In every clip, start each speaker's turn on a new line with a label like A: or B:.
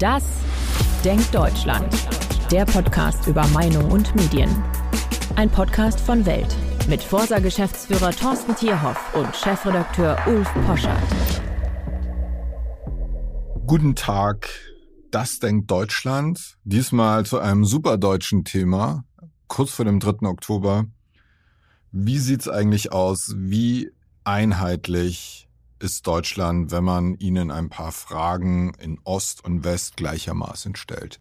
A: Das Denkt Deutschland. Der Podcast über Meinung und Medien. Ein Podcast von Welt mit Forsa-Geschäftsführer Thorsten Tierhoff und Chefredakteur Ulf Poschardt.
B: Guten Tag. Das denkt Deutschland. Diesmal zu einem superdeutschen Thema. Kurz vor dem 3. Oktober. Wie sieht's eigentlich aus? Wie einheitlich ist Deutschland, wenn man ihnen ein paar Fragen in Ost und West gleichermaßen stellt?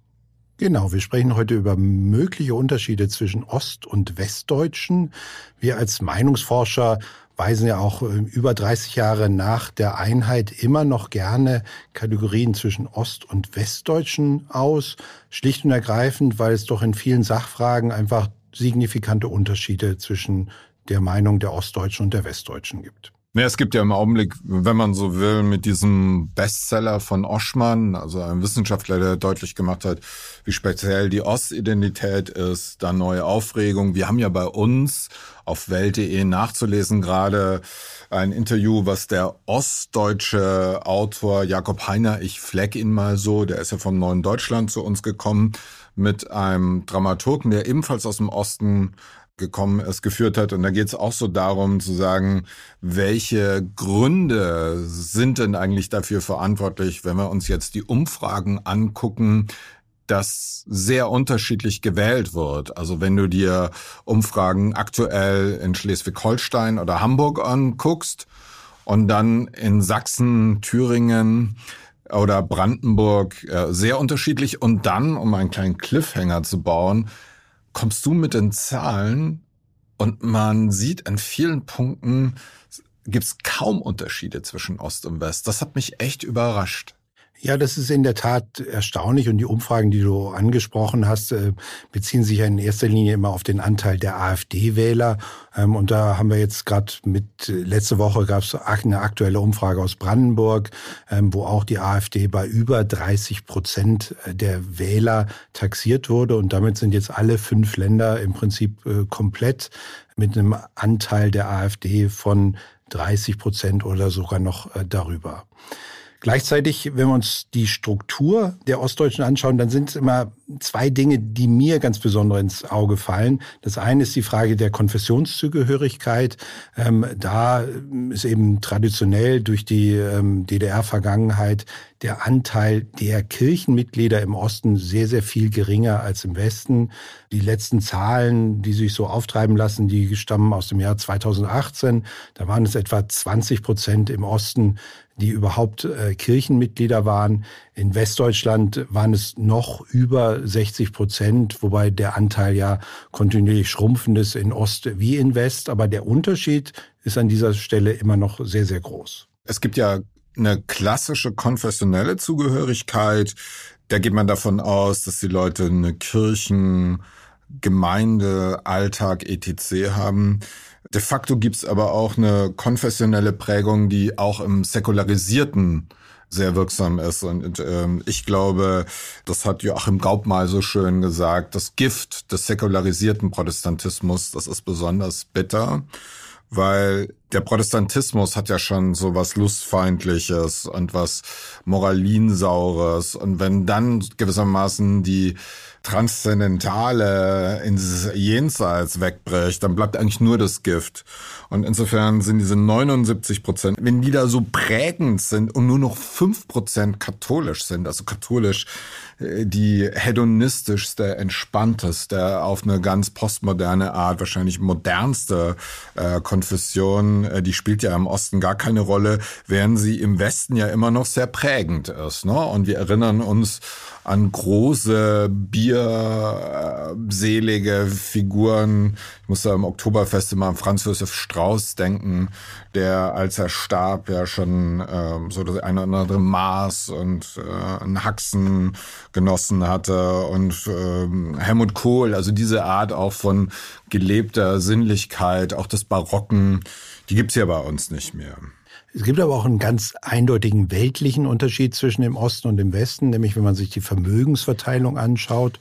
C: Genau, wir sprechen heute über mögliche Unterschiede zwischen Ost- und Westdeutschen. Wir als Meinungsforscher weisen ja auch äh, über 30 Jahre nach der Einheit immer noch gerne Kategorien zwischen Ost- und Westdeutschen aus. Schlicht und ergreifend, weil es doch in vielen Sachfragen einfach signifikante Unterschiede zwischen der Meinung der Ostdeutschen und der Westdeutschen gibt.
B: Ja, es gibt ja im Augenblick, wenn man so will, mit diesem Bestseller von Oschmann, also einem Wissenschaftler, der deutlich gemacht hat, wie speziell die Ostidentität ist, da neue Aufregung. Wir haben ja bei uns auf Welt.de nachzulesen gerade ein Interview, was der ostdeutsche Autor Jakob Heiner, ich fleck ihn mal so, der ist ja vom Neuen Deutschland zu uns gekommen, mit einem Dramaturgen, der ebenfalls aus dem Osten gekommen ist, geführt hat. Und da geht es auch so darum zu sagen, welche Gründe sind denn eigentlich dafür verantwortlich, wenn wir uns jetzt die Umfragen angucken, dass sehr unterschiedlich gewählt wird. Also wenn du dir Umfragen aktuell in Schleswig-Holstein oder Hamburg anguckst und dann in Sachsen, Thüringen oder Brandenburg äh, sehr unterschiedlich und dann, um einen kleinen Cliffhanger zu bauen, kommst du mit den Zahlen und man sieht an vielen Punkten gibt's kaum Unterschiede zwischen Ost und West. Das hat mich echt überrascht.
C: Ja, das ist in der Tat erstaunlich und die Umfragen, die du angesprochen hast, äh, beziehen sich ja in erster Linie immer auf den Anteil der AfD-Wähler. Ähm, und da haben wir jetzt gerade mit, letzte Woche gab es eine aktuelle Umfrage aus Brandenburg, ähm, wo auch die AfD bei über 30 Prozent der Wähler taxiert wurde. Und damit sind jetzt alle fünf Länder im Prinzip äh, komplett mit einem Anteil der AfD von 30 Prozent oder sogar noch äh, darüber. Gleichzeitig, wenn wir uns die Struktur der Ostdeutschen anschauen, dann sind es immer zwei Dinge, die mir ganz besonders ins Auge fallen. Das eine ist die Frage der Konfessionszugehörigkeit. Ähm, da ist eben traditionell durch die ähm, DDR-Vergangenheit der Anteil der Kirchenmitglieder im Osten sehr, sehr viel geringer als im Westen. Die letzten Zahlen, die sich so auftreiben lassen, die stammen aus dem Jahr 2018. Da waren es etwa 20 Prozent im Osten, die überhaupt äh, Kirchenmitglieder waren. In Westdeutschland waren es noch über 60 Prozent, wobei der Anteil ja kontinuierlich schrumpfend ist in Ost wie in West. Aber der Unterschied ist an dieser Stelle immer noch sehr, sehr groß.
B: Es gibt ja eine klassische konfessionelle Zugehörigkeit. Da geht man davon aus, dass die Leute eine Kirchen, Gemeinde, Alltag, etc. haben. De facto gibt's aber auch eine konfessionelle Prägung, die auch im säkularisierten sehr wirksam ist. Und ähm, ich glaube, das hat Joachim Gaub mal so schön gesagt, das Gift des säkularisierten Protestantismus, das ist besonders bitter, weil der Protestantismus hat ja schon so was Lustfeindliches und was Moralinsaures. Und wenn dann gewissermaßen die Transzendentale ins Jenseits wegbricht, dann bleibt eigentlich nur das Gift. Und insofern sind diese 79 Prozent, wenn die da so prägend sind und nur noch fünf Prozent katholisch sind, also katholisch äh, die hedonistischste, entspannteste, auf eine ganz postmoderne Art, wahrscheinlich modernste äh, Konfession, äh, die spielt ja im Osten gar keine Rolle, während sie im Westen ja immer noch sehr prägend ist. Ne? Und wir erinnern uns an große, bierselige Figuren. Ich muss da im Oktoberfest immer an Franz Josef Strauß denken, der, als er starb, ja schon ähm, so das eine oder andere Maß und äh, ein Haxen genossen hatte und ähm, Helmut Kohl, also diese Art auch von gelebter Sinnlichkeit, auch des Barocken, die gibt's ja bei uns nicht mehr.
C: Es gibt aber auch einen ganz eindeutigen weltlichen Unterschied zwischen dem Osten und dem Westen, nämlich wenn man sich die Vermögensverteilung anschaut.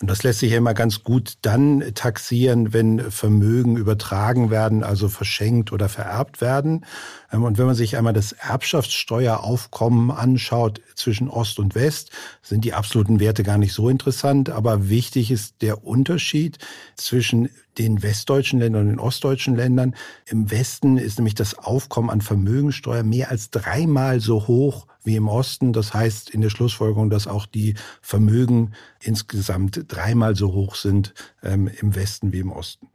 C: Und das lässt sich ja immer ganz gut dann taxieren, wenn Vermögen übertragen werden, also verschenkt oder vererbt werden. Ähm, und wenn man sich einmal das Erbschaftssteueraufkommen anschaut zwischen Ost und West, sind die absoluten Werte gar nicht so interessant. Aber wichtig ist der Unterschied zwischen den westdeutschen Ländern und den ostdeutschen Ländern. Im Westen ist nämlich das Aufkommen an Vermögensteuer mehr als dreimal so hoch wie im Osten. Das heißt in der Schlussfolgerung, dass auch die Vermögen insgesamt dreimal so hoch sind ähm, im Westen wie im Osten.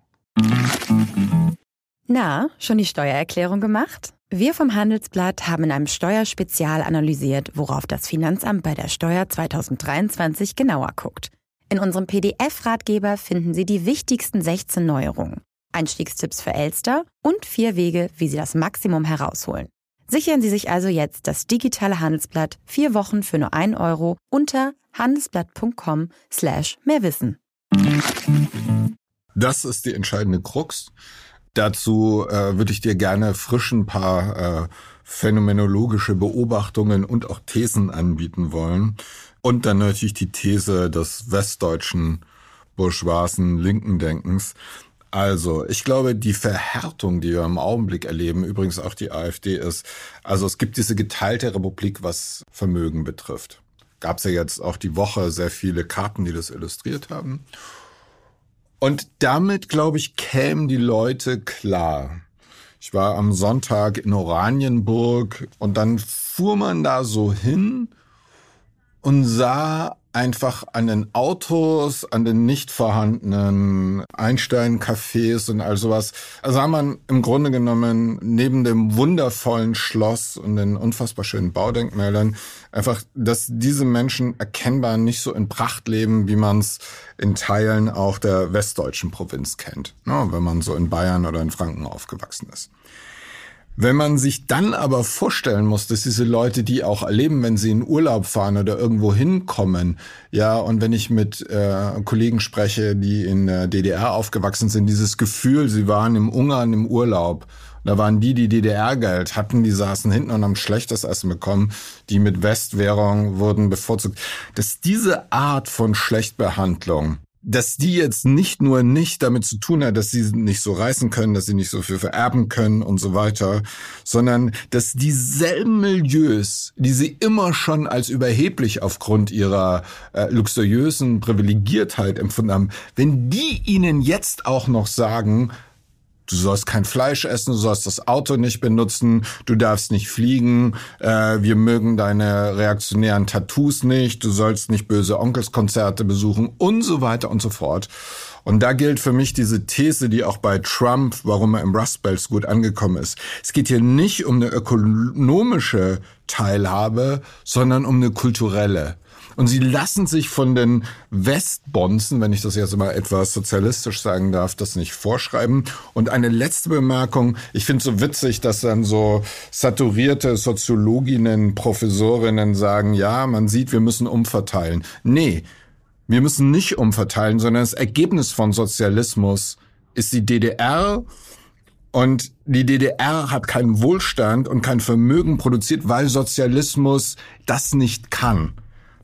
A: Na, schon die Steuererklärung gemacht? Wir vom Handelsblatt haben in einem Steuerspezial analysiert, worauf das Finanzamt bei der Steuer 2023 genauer guckt. In unserem PDF-Ratgeber finden Sie die wichtigsten 16 Neuerungen, Einstiegstipps für Elster und vier Wege, wie Sie das Maximum herausholen. Sichern Sie sich also jetzt das digitale Handelsblatt vier Wochen für nur ein Euro unter handelsblatt.com slash mehrwissen.
B: Das ist die entscheidende Krux. Dazu äh, würde ich dir gerne frisch ein paar äh, phänomenologische Beobachtungen und auch Thesen anbieten wollen. Und dann natürlich die These des westdeutschen bourgeoisen linken Denkens. Also, ich glaube, die Verhärtung, die wir im Augenblick erleben, übrigens auch die AfD ist, also es gibt diese geteilte Republik, was Vermögen betrifft. Gab es ja jetzt auch die Woche sehr viele Karten, die das illustriert haben. Und damit, glaube ich, kämen die Leute klar. Ich war am Sonntag in Oranienburg und dann fuhr man da so hin und sah einfach an den Autos, an den nicht vorhandenen Einstein-Cafés und all sowas, sah man im Grunde genommen neben dem wundervollen Schloss und den unfassbar schönen Baudenkmälern einfach, dass diese Menschen erkennbar nicht so in Pracht leben, wie man es in Teilen auch der westdeutschen Provinz kennt, ne, wenn man so in Bayern oder in Franken aufgewachsen ist. Wenn man sich dann aber vorstellen muss, dass diese Leute die auch erleben, wenn sie in Urlaub fahren oder irgendwo hinkommen, ja, und wenn ich mit äh, Kollegen spreche, die in der DDR aufgewachsen sind, dieses Gefühl, sie waren im Ungarn im Urlaub, da waren die, die DDR-Geld hatten, die saßen hinten und haben schlechtes Essen bekommen, die mit Westwährung wurden bevorzugt. Dass diese Art von Schlechtbehandlung dass die jetzt nicht nur nicht damit zu tun hat, dass sie nicht so reißen können, dass sie nicht so viel vererben können und so weiter, sondern dass dieselben Milieus, die sie immer schon als überheblich aufgrund ihrer äh, luxuriösen Privilegiertheit empfunden haben, wenn die ihnen jetzt auch noch sagen, du sollst kein Fleisch essen, du sollst das Auto nicht benutzen, du darfst nicht fliegen, äh, wir mögen deine reaktionären Tattoos nicht, du sollst nicht böse Onkelskonzerte besuchen und so weiter und so fort. Und da gilt für mich diese These, die auch bei Trump, warum er im Rust Belt so gut angekommen ist. Es geht hier nicht um eine ökonomische Teilhabe, sondern um eine kulturelle. Und sie lassen sich von den Westbonzen, wenn ich das jetzt mal etwas sozialistisch sagen darf, das nicht vorschreiben. Und eine letzte Bemerkung. Ich finde es so witzig, dass dann so saturierte Soziologinnen, Professorinnen sagen, ja, man sieht, wir müssen umverteilen. Nee, wir müssen nicht umverteilen, sondern das Ergebnis von Sozialismus ist die DDR und die DDR hat keinen Wohlstand und kein Vermögen produziert, weil Sozialismus das nicht kann.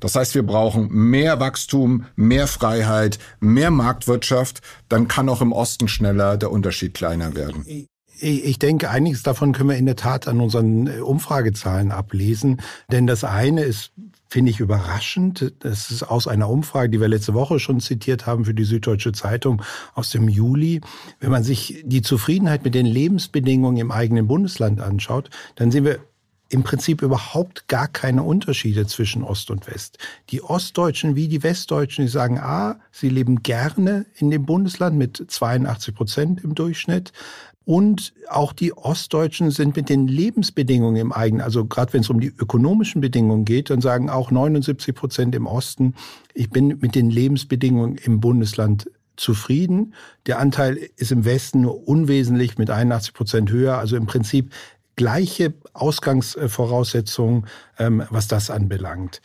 B: Das heißt, wir brauchen mehr Wachstum, mehr Freiheit, mehr Marktwirtschaft. Dann kann auch im Osten schneller der Unterschied kleiner werden.
C: Ich denke, einiges davon können wir in der Tat an unseren äh, Umfragezahlen ablesen. Denn das eine ist, finde ich, überraschend. Das ist aus einer Umfrage, die wir letzte Woche schon zitiert haben für die Süddeutsche Zeitung aus dem Juli. Wenn man sich die Zufriedenheit mit den Lebensbedingungen im eigenen Bundesland anschaut, dann sehen wir im Prinzip überhaupt gar keine Unterschiede zwischen Ost und West. Die Ostdeutschen wie die Westdeutschen, die sagen, ah, sie leben gerne in dem Bundesland mit 82 Prozent im Durchschnitt. Und auch die Ostdeutschen sind mit den Lebensbedingungen im eigenen, also gerade wenn es um die ökonomischen Bedingungen geht, dann sagen auch 79 Prozent im Osten, ich bin mit den Lebensbedingungen im Bundesland zufrieden. Der Anteil ist im Westen nur unwesentlich mit 81 Prozent höher. Also im Prinzip gleiche Ausgangsvoraussetzungen, ähm, was das anbelangt.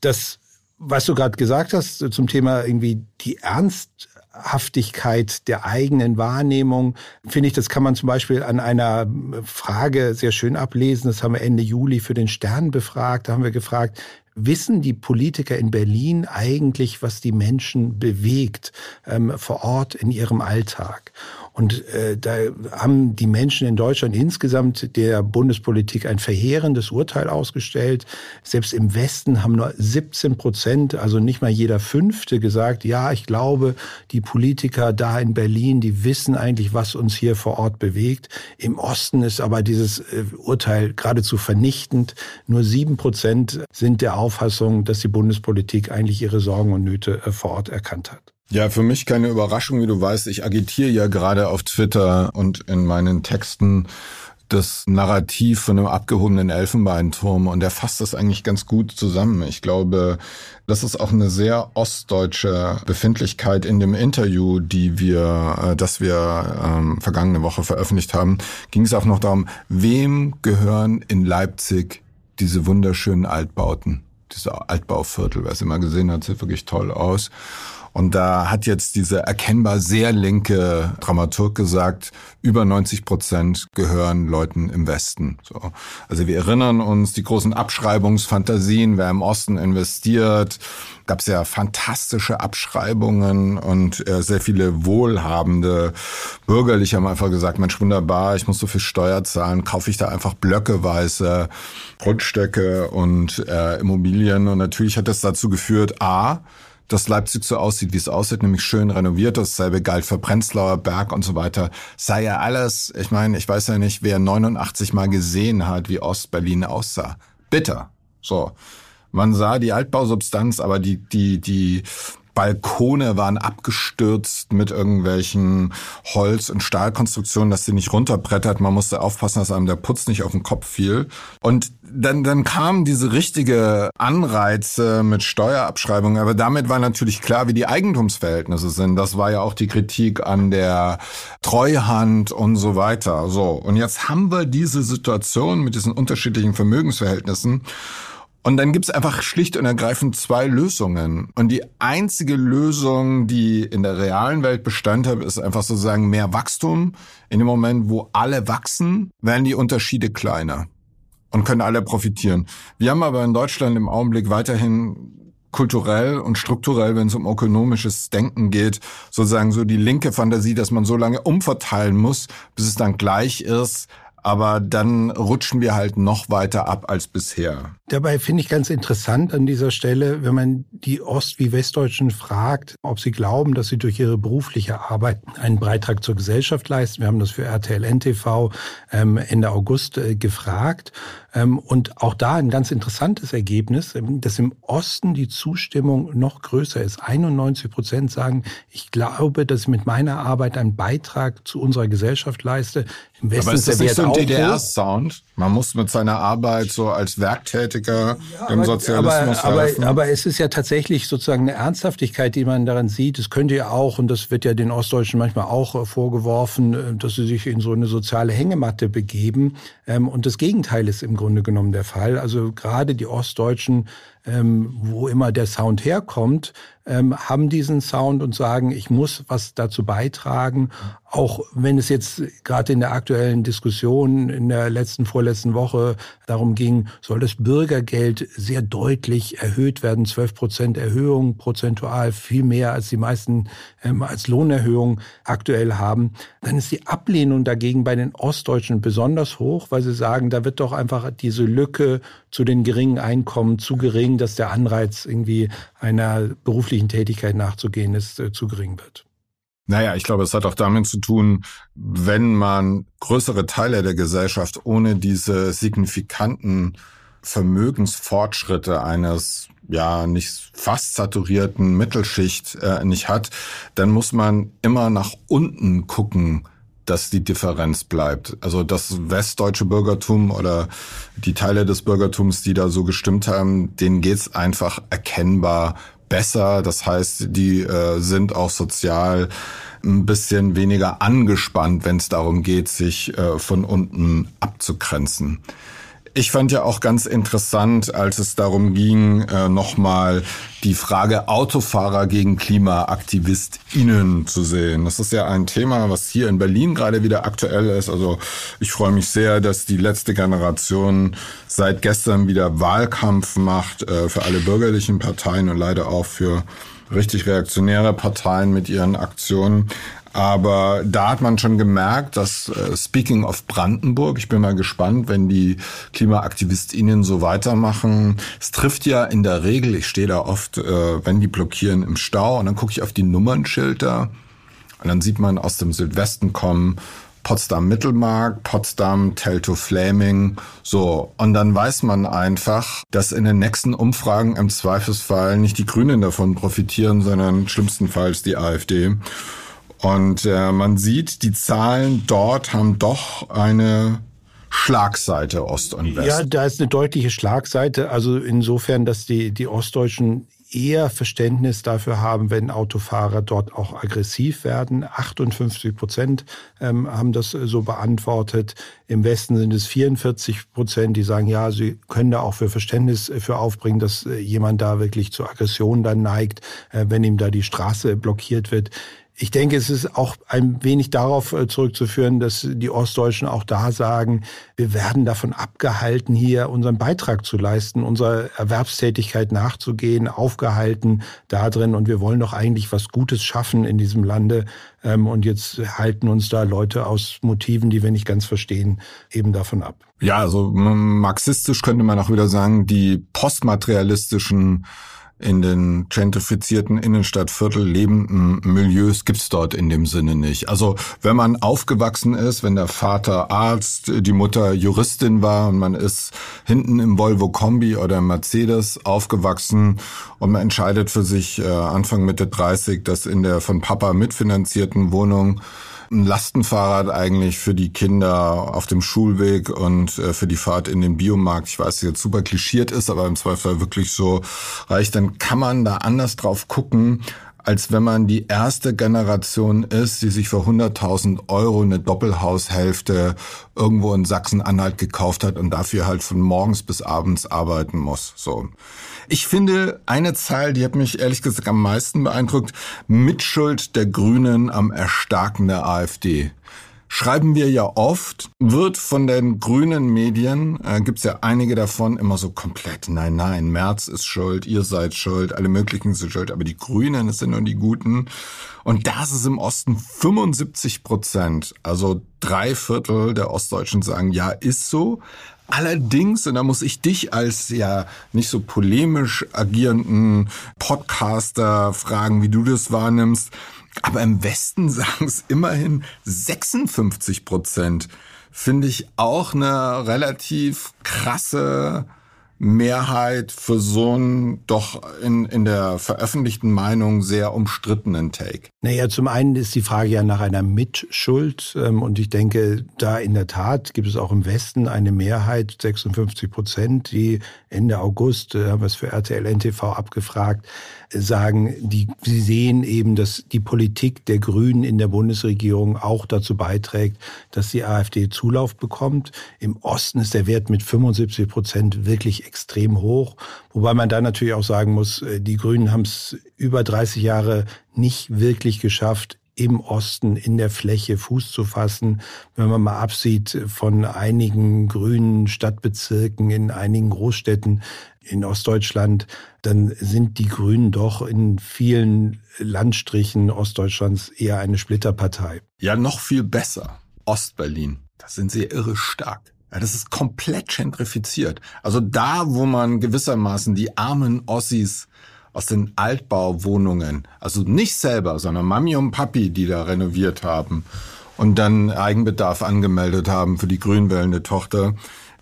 C: Das, was du gerade gesagt hast zum Thema irgendwie die Ernsthaftigkeit der eigenen Wahrnehmung, finde ich, das kann man zum Beispiel an einer Frage sehr schön ablesen. Das haben wir Ende Juli für den Stern befragt. Da haben wir gefragt, wissen die Politiker in Berlin eigentlich, was die Menschen bewegt ähm, vor Ort in ihrem Alltag? Und äh, da haben die Menschen in Deutschland insgesamt der Bundespolitik ein verheerendes Urteil ausgestellt. Selbst im Westen haben nur 17 Prozent, also nicht mal jeder Fünfte gesagt, ja, ich glaube, die Politiker da in Berlin, die wissen eigentlich, was uns hier vor Ort bewegt. Im Osten ist aber dieses äh, Urteil geradezu vernichtend. Nur sieben Prozent sind der Auffassung, dass die Bundespolitik eigentlich ihre Sorgen und Nöte äh, vor Ort erkannt hat.
B: Ja, für mich keine Überraschung, wie du weißt. Ich agitiere ja gerade auf Twitter und in meinen Texten das Narrativ von einem abgehobenen Elfenbeinturm und der fasst das eigentlich ganz gut zusammen. Ich glaube, das ist auch eine sehr ostdeutsche Befindlichkeit in dem Interview, die wir, äh, das wir ähm, vergangene Woche veröffentlicht haben, ging es auch noch darum, wem gehören in Leipzig diese wunderschönen Altbauten, diese Altbauviertel. Wer es immer gesehen hat, sieht wirklich toll aus. Und da hat jetzt diese erkennbar sehr linke Dramaturg gesagt, über 90 Prozent gehören Leuten im Westen. So. Also wir erinnern uns, die großen Abschreibungsfantasien, wer im Osten investiert, gab es ja fantastische Abschreibungen und äh, sehr viele wohlhabende Bürgerliche haben einfach gesagt, Mensch, wunderbar, ich muss so viel Steuer zahlen, kaufe ich da einfach blöckeweise Grundstücke und äh, Immobilien. Und natürlich hat das dazu geführt, a, dass Leipzig so aussieht, wie es aussieht, nämlich schön renoviert. Dasselbe galt für Prenzlauer Berg und so weiter. Sei ja alles, ich meine, ich weiß ja nicht, wer 89 mal gesehen hat, wie Ostberlin aussah. Bitter. So. Man sah die Altbausubstanz, aber die, die, die Balkone waren abgestürzt mit irgendwelchen Holz- und Stahlkonstruktionen, dass sie nicht runterbrettert. Man musste aufpassen, dass einem der Putz nicht auf den Kopf fiel. Und dann, dann kamen diese richtige Anreize mit Steuerabschreibungen. Aber damit war natürlich klar, wie die Eigentumsverhältnisse sind. Das war ja auch die Kritik an der Treuhand und so weiter. So. Und jetzt haben wir diese Situation mit diesen unterschiedlichen Vermögensverhältnissen. Und dann gibt's einfach schlicht und ergreifend zwei Lösungen. Und die einzige Lösung, die in der realen Welt Bestand hat, ist einfach sozusagen mehr Wachstum. In dem Moment, wo alle wachsen, werden die Unterschiede kleiner und können alle profitieren. Wir haben aber in Deutschland im Augenblick weiterhin kulturell und strukturell, wenn es um ökonomisches Denken geht, sozusagen so die linke Fantasie, dass man so lange umverteilen muss, bis es dann gleich ist, aber dann rutschen wir halt noch weiter ab als bisher.
C: Dabei finde ich ganz interessant an dieser Stelle, wenn man die Ost- wie Westdeutschen fragt, ob sie glauben, dass sie durch ihre berufliche Arbeit einen Beitrag zur Gesellschaft leisten. Wir haben das für RTL NTV ähm, Ende August äh, gefragt. Ähm, und auch da ein ganz interessantes Ergebnis, ähm, dass im Osten die Zustimmung noch größer ist. 91 Prozent sagen, ich glaube, dass ich mit meiner Arbeit einen Beitrag zu unserer Gesellschaft leiste.
B: Im Westen Aber ist das nicht so ein DDR-Sound? Man muss mit seiner Arbeit so als Werktätiger ja, dem Sozialismus
C: aber. Aber, aber es ist ja tatsächlich sozusagen eine Ernsthaftigkeit, die man daran sieht. Es könnte ja auch, und das wird ja den Ostdeutschen manchmal auch äh, vorgeworfen, äh, dass sie sich in so eine soziale Hängematte begeben. Ähm, und das Gegenteil ist im Grunde genommen der Fall. Also gerade die Ostdeutschen ähm, wo immer der Sound herkommt, ähm, haben diesen Sound und sagen, ich muss was dazu beitragen, auch wenn es jetzt gerade in der aktuellen Diskussion in der letzten, vorletzten Woche darum ging, soll das Bürgergeld sehr deutlich erhöht werden, 12 Prozent Erhöhung prozentual, viel mehr als die meisten ähm, als Lohnerhöhung aktuell haben, dann ist die Ablehnung dagegen bei den Ostdeutschen besonders hoch, weil sie sagen, da wird doch einfach diese Lücke zu den geringen Einkommen zu gering, dass der Anreiz irgendwie einer beruflichen Tätigkeit nachzugehen ist, äh, zu gering wird.
B: Naja, ich glaube, es hat auch damit zu tun, wenn man größere Teile der Gesellschaft ohne diese signifikanten Vermögensfortschritte eines ja nicht fast saturierten Mittelschicht äh, nicht hat, dann muss man immer nach unten gucken, dass die Differenz bleibt. Also das westdeutsche Bürgertum oder die Teile des Bürgertums, die da so gestimmt haben, denen geht's einfach erkennbar besser. Das heißt, die äh, sind auch sozial ein bisschen weniger angespannt, wenn es darum geht, sich äh, von unten abzugrenzen. Ich fand ja auch ganz interessant, als es darum ging, äh, nochmal die Frage Autofahrer gegen KlimaaktivistInnen zu sehen. Das ist ja ein Thema, was hier in Berlin gerade wieder aktuell ist. Also ich freue mich sehr, dass die letzte Generation seit gestern wieder Wahlkampf macht äh, für alle bürgerlichen Parteien und leider auch für richtig reaktionäre Parteien mit ihren Aktionen. Aber da hat man schon gemerkt, dass äh, Speaking of Brandenburg, ich bin mal gespannt, wenn die KlimaaktivistInnen so weitermachen. Es trifft ja in der Regel, ich stehe da oft, äh, wenn die blockieren im Stau und dann gucke ich auf die Nummernschilder und dann sieht man aus dem Südwesten kommen Potsdam Mittelmark, Potsdam, Telto Flaming, so. Und dann weiß man einfach, dass in den nächsten Umfragen im Zweifelsfall nicht die Grünen davon profitieren, sondern schlimmstenfalls die AfD. Und äh, man sieht, die Zahlen dort haben doch eine Schlagseite Ost und West.
C: Ja, da ist eine deutliche Schlagseite. Also insofern, dass die, die Ostdeutschen eher Verständnis dafür haben, wenn Autofahrer dort auch aggressiv werden. 58 Prozent ähm, haben das so beantwortet. Im Westen sind es 44 Prozent, die sagen, ja, sie können da auch für Verständnis für aufbringen, dass äh, jemand da wirklich zur Aggression dann neigt, äh, wenn ihm da die Straße blockiert wird. Ich denke, es ist auch ein wenig darauf äh, zurückzuführen, dass die Ostdeutschen auch da sagen, wir werden davon abgehalten, hier unseren Beitrag zu leisten, unserer Erwerbstätigkeit nachzugehen, aufgehalten da drin und wir wollen doch eigentlich was Gutes schaffen in diesem Lande. Ähm, und jetzt halten uns da Leute aus Motiven, die wir nicht ganz verstehen, eben davon ab.
B: Ja, also marxistisch könnte man auch wieder sagen, die postmaterialistischen in den gentrifizierten Innenstadtviertel lebenden Milieus gibt's dort in dem Sinne nicht. Also wenn man aufgewachsen ist, wenn der Vater Arzt, die Mutter Juristin war und man ist hinten im Volvo Kombi oder im Mercedes aufgewachsen und man entscheidet für sich äh, Anfang Mitte 30, dass in der von Papa mitfinanzierten Wohnung ein Lastenfahrrad eigentlich für die Kinder auf dem Schulweg und äh, für die Fahrt in den Biomarkt. Ich weiß, dass jetzt super klischiert ist, aber im Zweifel wirklich so reicht. Dann kann man da anders drauf gucken, als wenn man die erste Generation ist, die sich für 100.000 Euro eine Doppelhaushälfte irgendwo in Sachsen-Anhalt gekauft hat und dafür halt von morgens bis abends arbeiten muss. So. Ich finde eine Zahl, die hat mich ehrlich gesagt am meisten beeindruckt, Mitschuld der Grünen am Erstarken der AfD schreiben wir ja oft, wird von den grünen Medien, äh, gibt's ja einige davon, immer so komplett, nein, nein, Merz ist schuld, ihr seid schuld, alle möglichen sind schuld, aber die Grünen, das sind nur die Guten. Und das ist im Osten 75 Prozent, also drei Viertel der Ostdeutschen sagen, ja, ist so. Allerdings, und da muss ich dich als ja nicht so polemisch agierenden Podcaster fragen, wie du das wahrnimmst, aber im Westen sagen es immerhin 56 Prozent. Finde ich auch eine relativ krasse Mehrheit für so einen doch in, in der veröffentlichten Meinung sehr umstrittenen Take?
C: Naja, zum einen ist die Frage ja nach einer Mitschuld. Ähm, und ich denke, da in der Tat gibt es auch im Westen eine Mehrheit, 56 Prozent, die Ende August, äh, haben wir es für RTL NTV abgefragt, sagen, die, sie sehen eben, dass die Politik der Grünen in der Bundesregierung auch dazu beiträgt, dass die AfD Zulauf bekommt. Im Osten ist der Wert mit 75 Prozent wirklich extrem hoch. Wobei man da natürlich auch sagen muss, äh, die Grünen haben es über 30 Jahre nicht wirklich geschafft, im Osten in der Fläche Fuß zu fassen. Wenn man mal absieht von einigen grünen Stadtbezirken in einigen Großstädten in Ostdeutschland, dann sind die Grünen doch in vielen Landstrichen Ostdeutschlands eher eine Splitterpartei.
B: Ja, noch viel besser. Ostberlin. Da sind sie irre stark. Ja, das ist komplett gentrifiziert. Also da, wo man gewissermaßen die armen Ossis aus den Altbauwohnungen, also nicht selber, sondern Mami und Papi, die da renoviert haben und dann Eigenbedarf angemeldet haben für die grünwählende Tochter.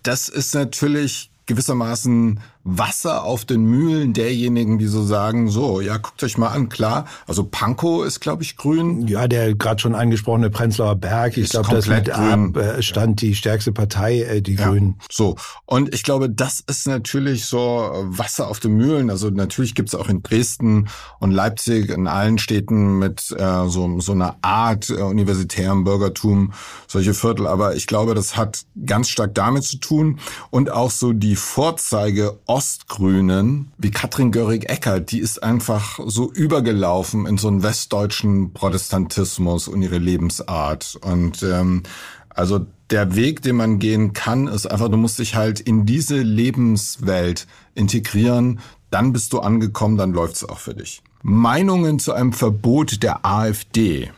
B: Das ist natürlich gewissermaßen Wasser auf den Mühlen derjenigen, die so sagen, so, ja, guckt euch mal an, klar. Also Pankow ist, glaube ich, grün.
C: Ja, der gerade schon angesprochene Prenzlauer Berg, ich glaube, das mit grün. Ab stand die stärkste Partei, äh, die ja, Grünen.
B: So, und ich glaube, das ist natürlich so Wasser auf den Mühlen. Also natürlich gibt's auch in Dresden und Leipzig, in allen Städten mit äh, so, so einer Art äh, universitären Bürgertum solche Viertel. Aber ich glaube, das hat ganz stark damit zu tun und auch so die Vorzeige Ostgrünen, wie Katrin Görig-Eckert, die ist einfach so übergelaufen in so einen westdeutschen Protestantismus und ihre Lebensart. Und ähm, also der Weg, den man gehen kann, ist einfach, du musst dich halt in diese Lebenswelt integrieren, dann bist du angekommen, dann läuft's auch für dich. Meinungen zu einem Verbot der AfD.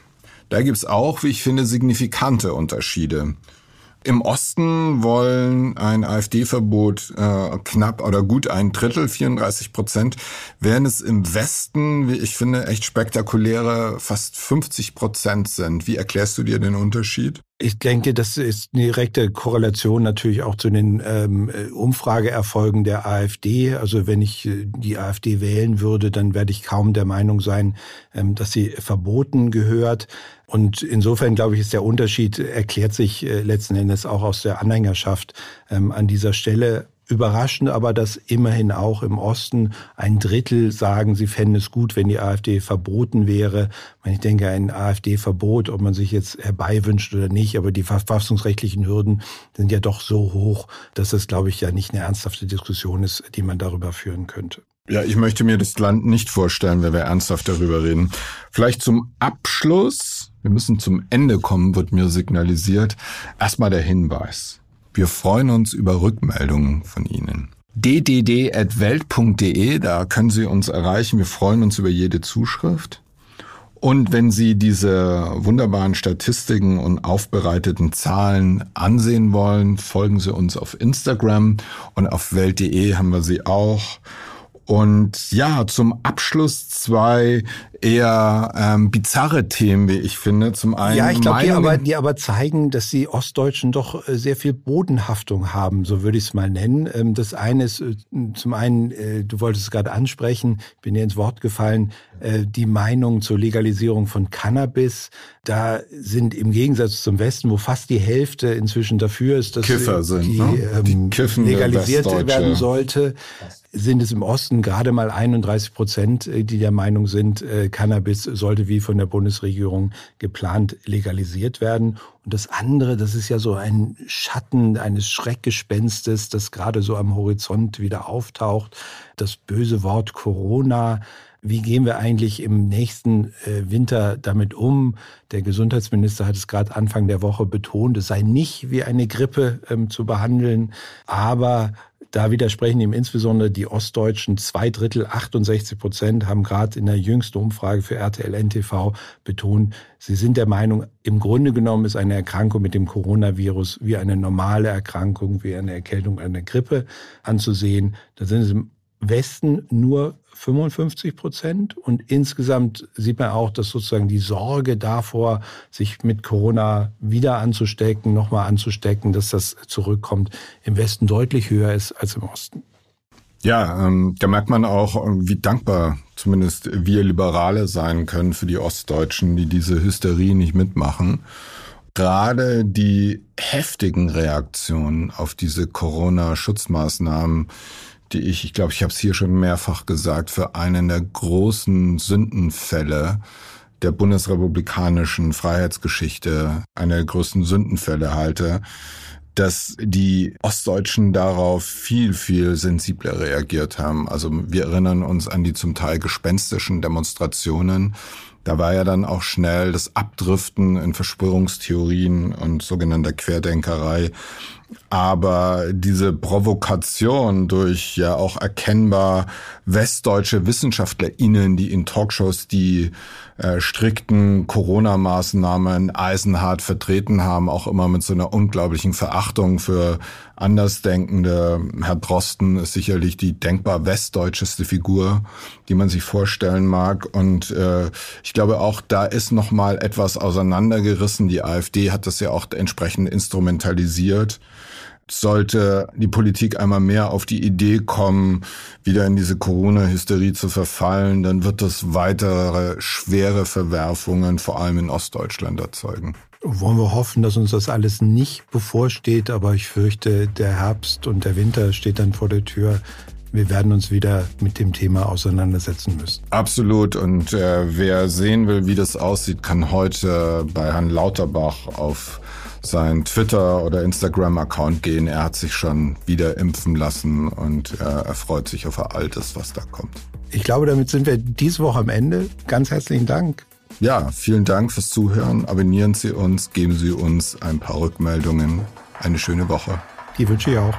B: Da gibt's auch, wie ich finde, signifikante Unterschiede. Im Osten wollen ein AfD-Verbot äh, knapp oder gut ein Drittel, 34 Prozent, während es im Westen, wie ich finde, echt spektakuläre fast 50 Prozent sind. Wie erklärst du dir den Unterschied?
C: Ich denke, das ist eine direkte Korrelation natürlich auch zu den ähm, Umfrageerfolgen der AfD. Also wenn ich äh, die AfD wählen würde, dann werde ich kaum der Meinung sein, ähm, dass sie verboten gehört. Und insofern, glaube ich, ist der Unterschied, erklärt sich äh, letzten Endes auch aus der Anhängerschaft ähm, an dieser Stelle. Überraschend aber, dass immerhin auch im Osten ein Drittel sagen, sie fänden es gut, wenn die AfD verboten wäre. Ich denke, ein AfD-Verbot, ob man sich jetzt herbeiwünscht oder nicht, aber die verfassungsrechtlichen Hürden sind ja doch so hoch, dass das, glaube ich, ja nicht eine ernsthafte Diskussion ist, die man darüber führen könnte.
B: Ja, ich möchte mir das Land nicht vorstellen, wenn wir ernsthaft darüber reden. Vielleicht zum Abschluss, wir müssen zum Ende kommen, wird mir signalisiert. Erstmal der Hinweis. Wir freuen uns über Rückmeldungen von Ihnen. ddd.welt.de, da können Sie uns erreichen. Wir freuen uns über jede Zuschrift. Und wenn Sie diese wunderbaren Statistiken und aufbereiteten Zahlen ansehen wollen, folgen Sie uns auf Instagram und auf welt.de haben wir sie auch. Und ja, zum Abschluss zwei eher ähm, bizarre Themen, wie ich finde. Zum einen
C: ja, ich glaube, die aber, die aber zeigen, dass die Ostdeutschen doch äh, sehr viel Bodenhaftung haben, so würde ich es mal nennen. Ähm, das eine ist äh, zum einen, äh, du wolltest es gerade ansprechen, bin dir ins Wort gefallen, die Meinung zur Legalisierung von Cannabis. Da sind im Gegensatz zum Westen, wo fast die Hälfte inzwischen dafür ist, dass
B: Kiffer sind,
C: die, ne? die ähm, legalisiert werden sollte, sind es im Osten gerade mal 31 Prozent, äh, die der Meinung sind, äh, Cannabis sollte wie von der Bundesregierung geplant legalisiert werden. Und das andere, das ist ja so ein Schatten eines Schreckgespenstes, das gerade so am Horizont wieder auftaucht. Das böse Wort Corona. Wie gehen wir eigentlich im nächsten äh, Winter damit um? Der Gesundheitsminister hat es gerade Anfang der Woche betont, es sei nicht wie eine Grippe ähm, zu behandeln, aber da widersprechen ihm insbesondere die Ostdeutschen. Zwei Drittel, 68 Prozent, haben gerade in der jüngsten Umfrage für RTL NTV betont, sie sind der Meinung, im Grunde genommen ist eine Erkrankung mit dem Coronavirus wie eine normale Erkrankung, wie eine Erkältung, eine Grippe anzusehen. Da sind es im Westen nur 55 Prozent. Und insgesamt sieht man auch, dass sozusagen die Sorge davor, sich mit Corona wieder anzustecken, nochmal anzustecken, dass das zurückkommt, im Westen deutlich höher ist als im Osten.
B: Ja, ähm, da merkt man auch, wie dankbar zumindest wir Liberale sein können für die Ostdeutschen, die diese Hysterie nicht mitmachen. Gerade die heftigen Reaktionen auf diese Corona-Schutzmaßnahmen die ich, ich glaube, ich habe es hier schon mehrfach gesagt, für einen der großen Sündenfälle der bundesrepublikanischen Freiheitsgeschichte, einer der größten Sündenfälle halte, dass die Ostdeutschen darauf viel, viel sensibler reagiert haben. Also wir erinnern uns an die zum Teil gespenstischen Demonstrationen. Da war ja dann auch schnell das Abdriften in Verschwörungstheorien und sogenannter Querdenkerei. Aber diese Provokation durch ja auch erkennbar westdeutsche WissenschaftlerInnen, die in Talkshows die äh, strikten Corona-Maßnahmen eisenhart vertreten haben, auch immer mit so einer unglaublichen Verachtung für Andersdenkende. Herr Drosten ist sicherlich die denkbar westdeutscheste Figur, die man sich vorstellen mag. Und äh, ich glaube auch, da ist noch mal etwas auseinandergerissen. Die AfD hat das ja auch entsprechend instrumentalisiert sollte die Politik einmal mehr auf die Idee kommen, wieder in diese Corona-Hysterie zu verfallen, dann wird das weitere schwere Verwerfungen, vor allem in Ostdeutschland, erzeugen.
C: Wollen wir hoffen, dass uns das alles nicht bevorsteht, aber ich fürchte, der Herbst und der Winter steht dann vor der Tür. Wir werden uns wieder mit dem Thema auseinandersetzen müssen.
B: Absolut. Und äh, wer sehen will, wie das aussieht, kann heute bei Herrn Lauterbach auf sein Twitter- oder Instagram-Account gehen. Er hat sich schon wieder impfen lassen und äh, er freut sich auf all das, was da kommt.
C: Ich glaube, damit sind wir diese Woche am Ende. Ganz herzlichen Dank.
B: Ja, vielen Dank fürs Zuhören. Abonnieren Sie uns, geben Sie uns ein paar Rückmeldungen. Eine schöne Woche.
C: Die wünsche ich auch.